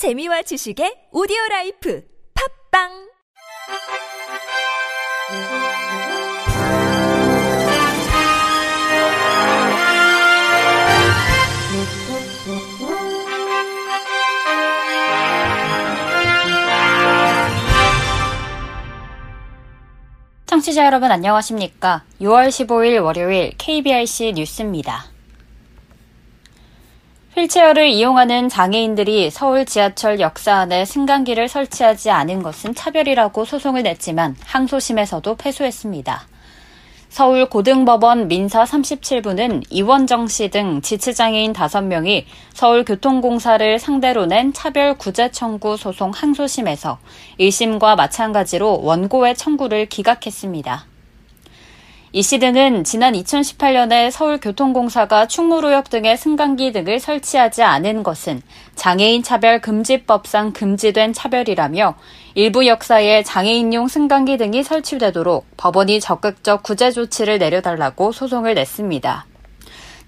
재미와 지식의 오디오 라이프 팝빵 청취자 여러분 안녕하십니까? 6월 15일 월요일 KBRC 뉴스입니다. 휠체어를 이용하는 장애인들이 서울 지하철 역사 안에 승강기를 설치하지 않은 것은 차별이라고 소송을 냈지만 항소심에서도 패소했습니다. 서울 고등법원 민사 37부는 이원정 씨 등 지체장애인 5명이 서울교통공사를 상대로 낸 차별 구제 청구 소송 항소심에서 1심과 마찬가지로 원고의 청구를 기각했습니다. 이씨 등은 지난 2018년에 서울교통공사가 충무로역 등의 승강기 등을 설치하지 않은 것은 장애인 차별 금지법상 금지된 차별이라며 일부 역사에 장애인용 승강기 등이 설치되도록 법원이 적극적 구제 조치를 내려달라고 소송을 냈습니다.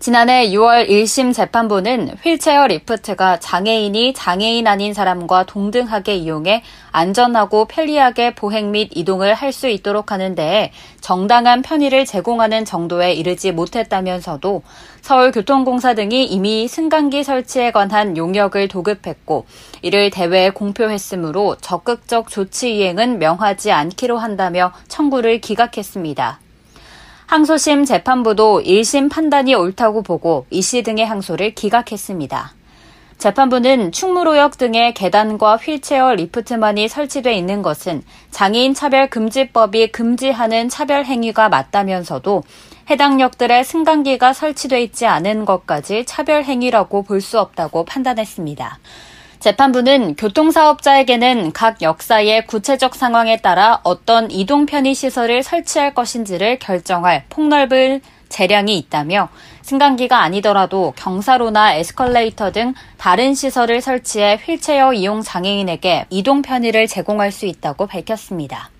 지난해 6월 1심 재판부는 휠체어 리프트가 장애인이 장애인 아닌 사람과 동등하게 이용해 안전하고 편리하게 보행 및 이동을 할 수 있도록 하는 데에 정당한 편의를 제공하는 정도에 이르지 못했다면서도 서울교통공사 등이 이미 승강기 설치에 관한 용역을 도급했고 이를 대회에 공표했으므로 적극적 조치 이행은 명하지 않기로 한다며 청구를 기각했습니다. 항소심 재판부도 1심 판단이 옳다고 보고 이 씨 등의 항소를 기각했습니다. 재판부는 충무로역 등의 계단과 휠체어 리프트만이 설치돼 있는 것은 장애인 차별 금지법이 금지하는 차별 행위가 맞다면서도 해당 역들의 승강기가 설치돼 있지 않은 것까지 차별 행위라고 볼 수 없다고 판단했습니다. 재판부는 교통사업자에게는 각 역사의 구체적 상황에 따라 어떤 이동 편의 시설을 설치할 것인지를 결정할 폭넓은 재량이 있다며 승강기가 아니더라도 경사로나 에스컬레이터 등 다른 시설을 설치해 휠체어 이용 장애인에게 이동 편의를 제공할 수 있다고 밝혔습니다.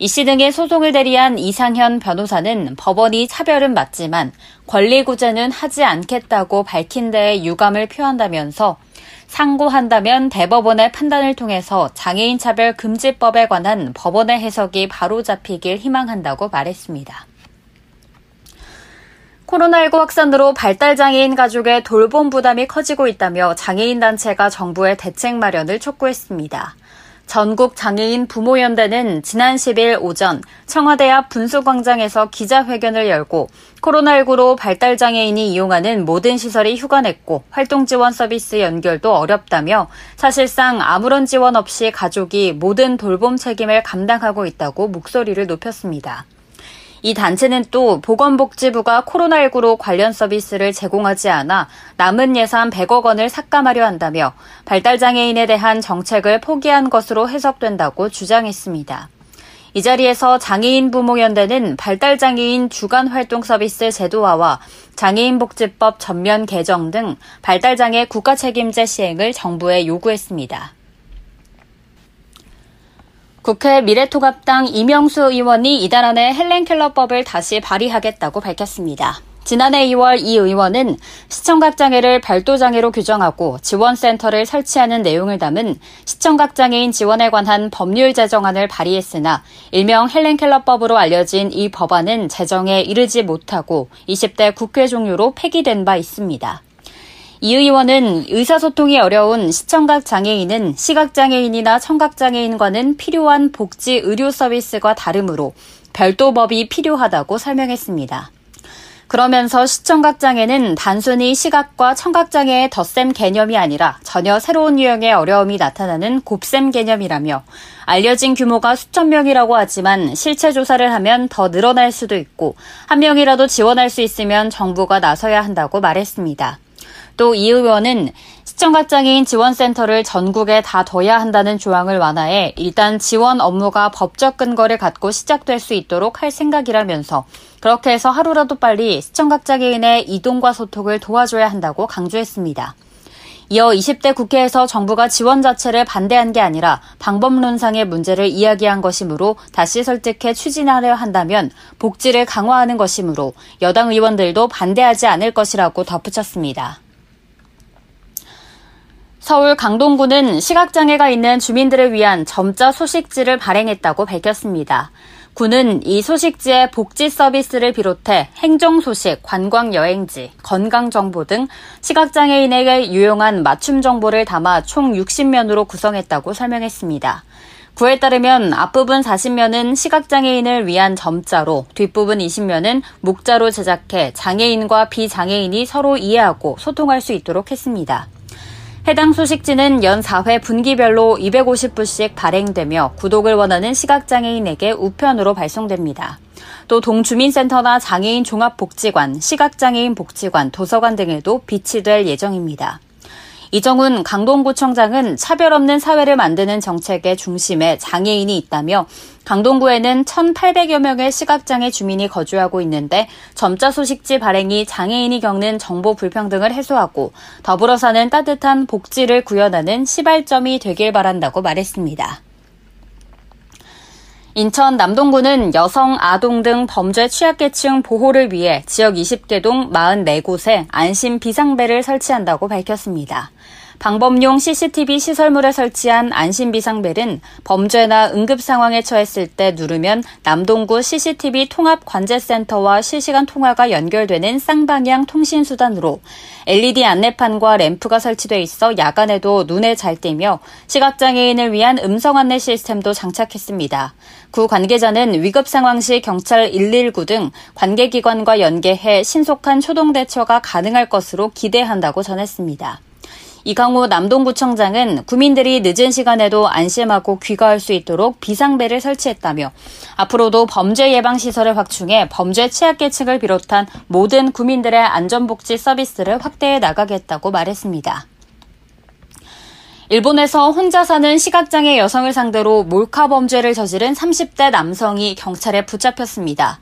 이 씨 등의 소송을 대리한 이상현 변호사는 법원이 차별은 맞지만 권리 구제는 하지 않겠다고 밝힌 데에 유감을 표한다면서 상고한다면 대법원의 판단을 통해서 장애인 차별 금지법에 관한 법원의 해석이 바로 잡히길 희망한다고 말했습니다. 코로나19 확산으로 발달장애인 가족의 돌봄 부담이 커지고 있다며 장애인 단체가 정부의 대책 마련을 촉구했습니다. 전국 장애인 부모연대는 지난 10일 오전 청와대 앞 분수광장에서 기자회견을 열고 코로나19로 발달장애인이 이용하는 모든 시설이 휴관했고 활동 지원 서비스 연결도 어렵다며 사실상 아무런 지원 없이 가족이 모든 돌봄 책임을 감당하고 있다고 목소리를 높였습니다. 이 단체는 또 보건복지부가 코로나19로 관련 서비스를 제공하지 않아 남은 예산 100억 원을 삭감하려 한다며 발달장애인에 대한 정책을 포기한 것으로 해석된다고 주장했습니다. 이 자리에서 장애인 부모연대는 발달장애인 주간 활동 서비스 제도화와 장애인복지법 전면 개정 등 발달장애 국가 책임제 시행을 정부에 요구했습니다. 국회 미래통합당 이명수 의원이 이달 안에 헬렌 켈러법을 다시 발의하겠다고 밝혔습니다. 지난해 2월 이 의원은 시청각장애를 별도장애로 규정하고 지원센터를 설치하는 내용을 담은 시청각장애인 지원에 관한 법률 제정안을 발의했으나 일명 헬렌켈러법으로 알려진 이 법안은 제정에 이르지 못하고 20대 국회 종료로 폐기된 바 있습니다. 이 의원은 의사소통이 어려운 시청각 장애인은 시각장애인이나 청각장애인과는 필요한 복지 의료 서비스가 다르므로 별도 법이 필요하다고 설명했습니다. 그러면서 시청각 장애는 단순히 시각과 청각 장애의 덧셈 개념이 아니라 전혀 새로운 유형의 어려움이 나타나는 곱셈 개념이라며 알려진 규모가 수천 명이라고 하지만 실체 조사를 하면 더 늘어날 수도 있고 한 명이라도 지원할 수 있으면 정부가 나서야 한다고 말했습니다. 또 이 의원은 시청각장애인 지원센터를 전국에 다 둬야 한다는 조항을 완화해 일단 지원 업무가 법적 근거를 갖고 시작될 수 있도록 할 생각이라면서 그렇게 해서 하루라도 빨리 시청각장애인의 이동과 소통을 도와줘야 한다고 강조했습니다. 이어 20대 국회에서 정부가 지원 자체를 반대한 게 아니라 방법론상의 문제를 이야기한 것이므로 다시 설득해 추진하려 한다면 복지를 강화하는 것이므로 여당 의원들도 반대하지 않을 것이라고 덧붙였습니다. 서울 강동구는 시각장애가 있는 주민들을 위한 점자 소식지를 발행했다고 밝혔습니다. 구는 이 소식지에 복지 서비스를 비롯해 행정 소식, 관광 여행지, 건강 정보 등 시각장애인에게 유용한 맞춤 정보를 담아 총 60면으로 구성했다고 설명했습니다. 구에 따르면 앞부분 40면은 시각장애인을 위한 점자로 뒷부분 20면은 목자로 제작해 장애인과 비장애인이 서로 이해하고 소통할 수 있도록 했습니다. 해당 소식지는 연 4회 분기별로 250부씩 발행되며 구독을 원하는 시각장애인에게 우편으로 발송됩니다. 또 동주민센터나 장애인 종합복지관, 시각장애인 복지관, 도서관 등에도 비치될 예정입니다. 이정훈 강동구청장은 차별 없는 사회를 만드는 정책의 중심에 장애인이 있다며 강동구에는 1,800여 명의 시각장애 주민이 거주하고 있는데 점자 소식지 발행이 장애인이 겪는 정보 불평등을 해소하고 더불어 사는 따뜻한 복지를 구현하는 시발점이 되길 바란다고 말했습니다. 인천 남동구는 여성, 아동 등 범죄 취약계층 보호를 위해 지역 20개 동 44곳에 안심 비상벨을 설치한다고 밝혔습니다. 방범용 CCTV 시설물에 설치한 안심비상벨은 범죄나 응급 상황에 처했을 때 누르면 남동구 CCTV 통합관제센터와 실시간 통화가 연결되는 쌍방향 통신수단으로 LED 안내판과 램프가 설치돼 있어 야간에도 눈에 잘 띄며 시각장애인을 위한 음성 안내 시스템도 장착했습니다. 구 관계자는 위급 상황 시 경찰 119 등 관계기관과 연계해 신속한 초동 대처가 가능할 것으로 기대한다고 전했습니다. 이강호 남동구청장은 구민들이 늦은 시간에도 안심하고 귀가할 수 있도록 비상벨을 설치했다며 앞으로도 범죄 예방 시설을 확충해 범죄 취약계층을 비롯한 모든 구민들의 안전복지 서비스를 확대해 나가겠다고 말했습니다. 일본에서 혼자 사는 시각장애 여성을 상대로 몰카 범죄를 저지른 30대 남성이 경찰에 붙잡혔습니다.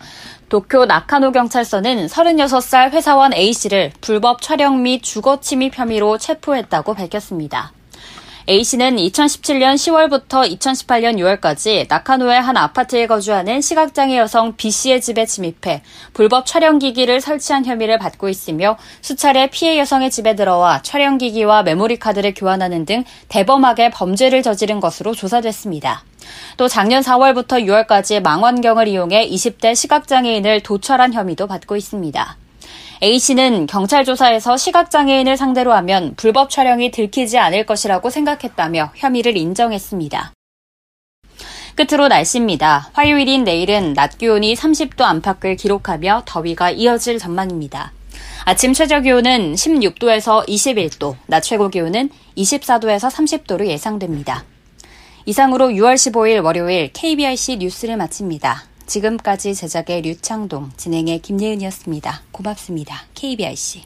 도쿄 나카노 경찰서는 36살 회사원 A씨를 불법 촬영 및 주거 침입 혐의로 체포했다고 밝혔습니다. A씨는 2017년 10월부터 2018년 6월까지 나카노의 한 아파트에 거주하는 시각장애 여성 B씨의 집에 침입해 불법 촬영기기를 설치한 혐의를 받고 있으며 수차례 피해 여성의 집에 들어와 촬영기기와 메모리 카드를 교환하는 등 대범하게 범죄를 저지른 것으로 조사됐습니다. 또 작년 4월부터 6월까지 망원경을 이용해 20대 시각장애인을 도철한 혐의도 받고 있습니다. A씨는 경찰 조사에서 시각장애인을 상대로 하면 불법 촬영이 들키지 않을 것이라고 생각했다며 혐의를 인정했습니다. 끝으로 날씨입니다. 화요일인 내일은 낮 기온이 30도 안팎을 기록하며 더위가 이어질 전망입니다. 아침 최저 기온은 16도에서 21도, 낮 최고 기온은 24도에서 30도로 예상됩니다. 이상으로 6월 15일 월요일 KBRC 뉴스를 마칩니다. 지금까지 제작의 류창동, 진행의 김예은이었습니다. 고맙습니다. KBIC.